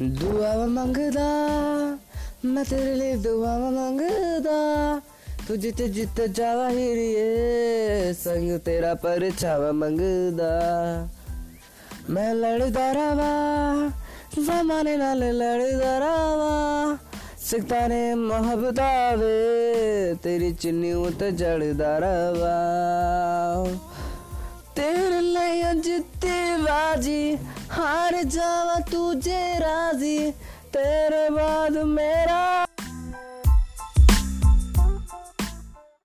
दुआ मंगदा, मैं तेरे लिए दुआ मंगदा। तू जिते जावा हीरिए संग तेरा परछावा मंगदा। मैं लड़दा रवा, जमाने नाल लड़दा रवा। सिखता ने मोहब्बत वे तेरी चिन्नी ते जड़दा रवा। तेरे लिए बाजी हार जावा तुझे राज़ी। तेरे बाद मेरा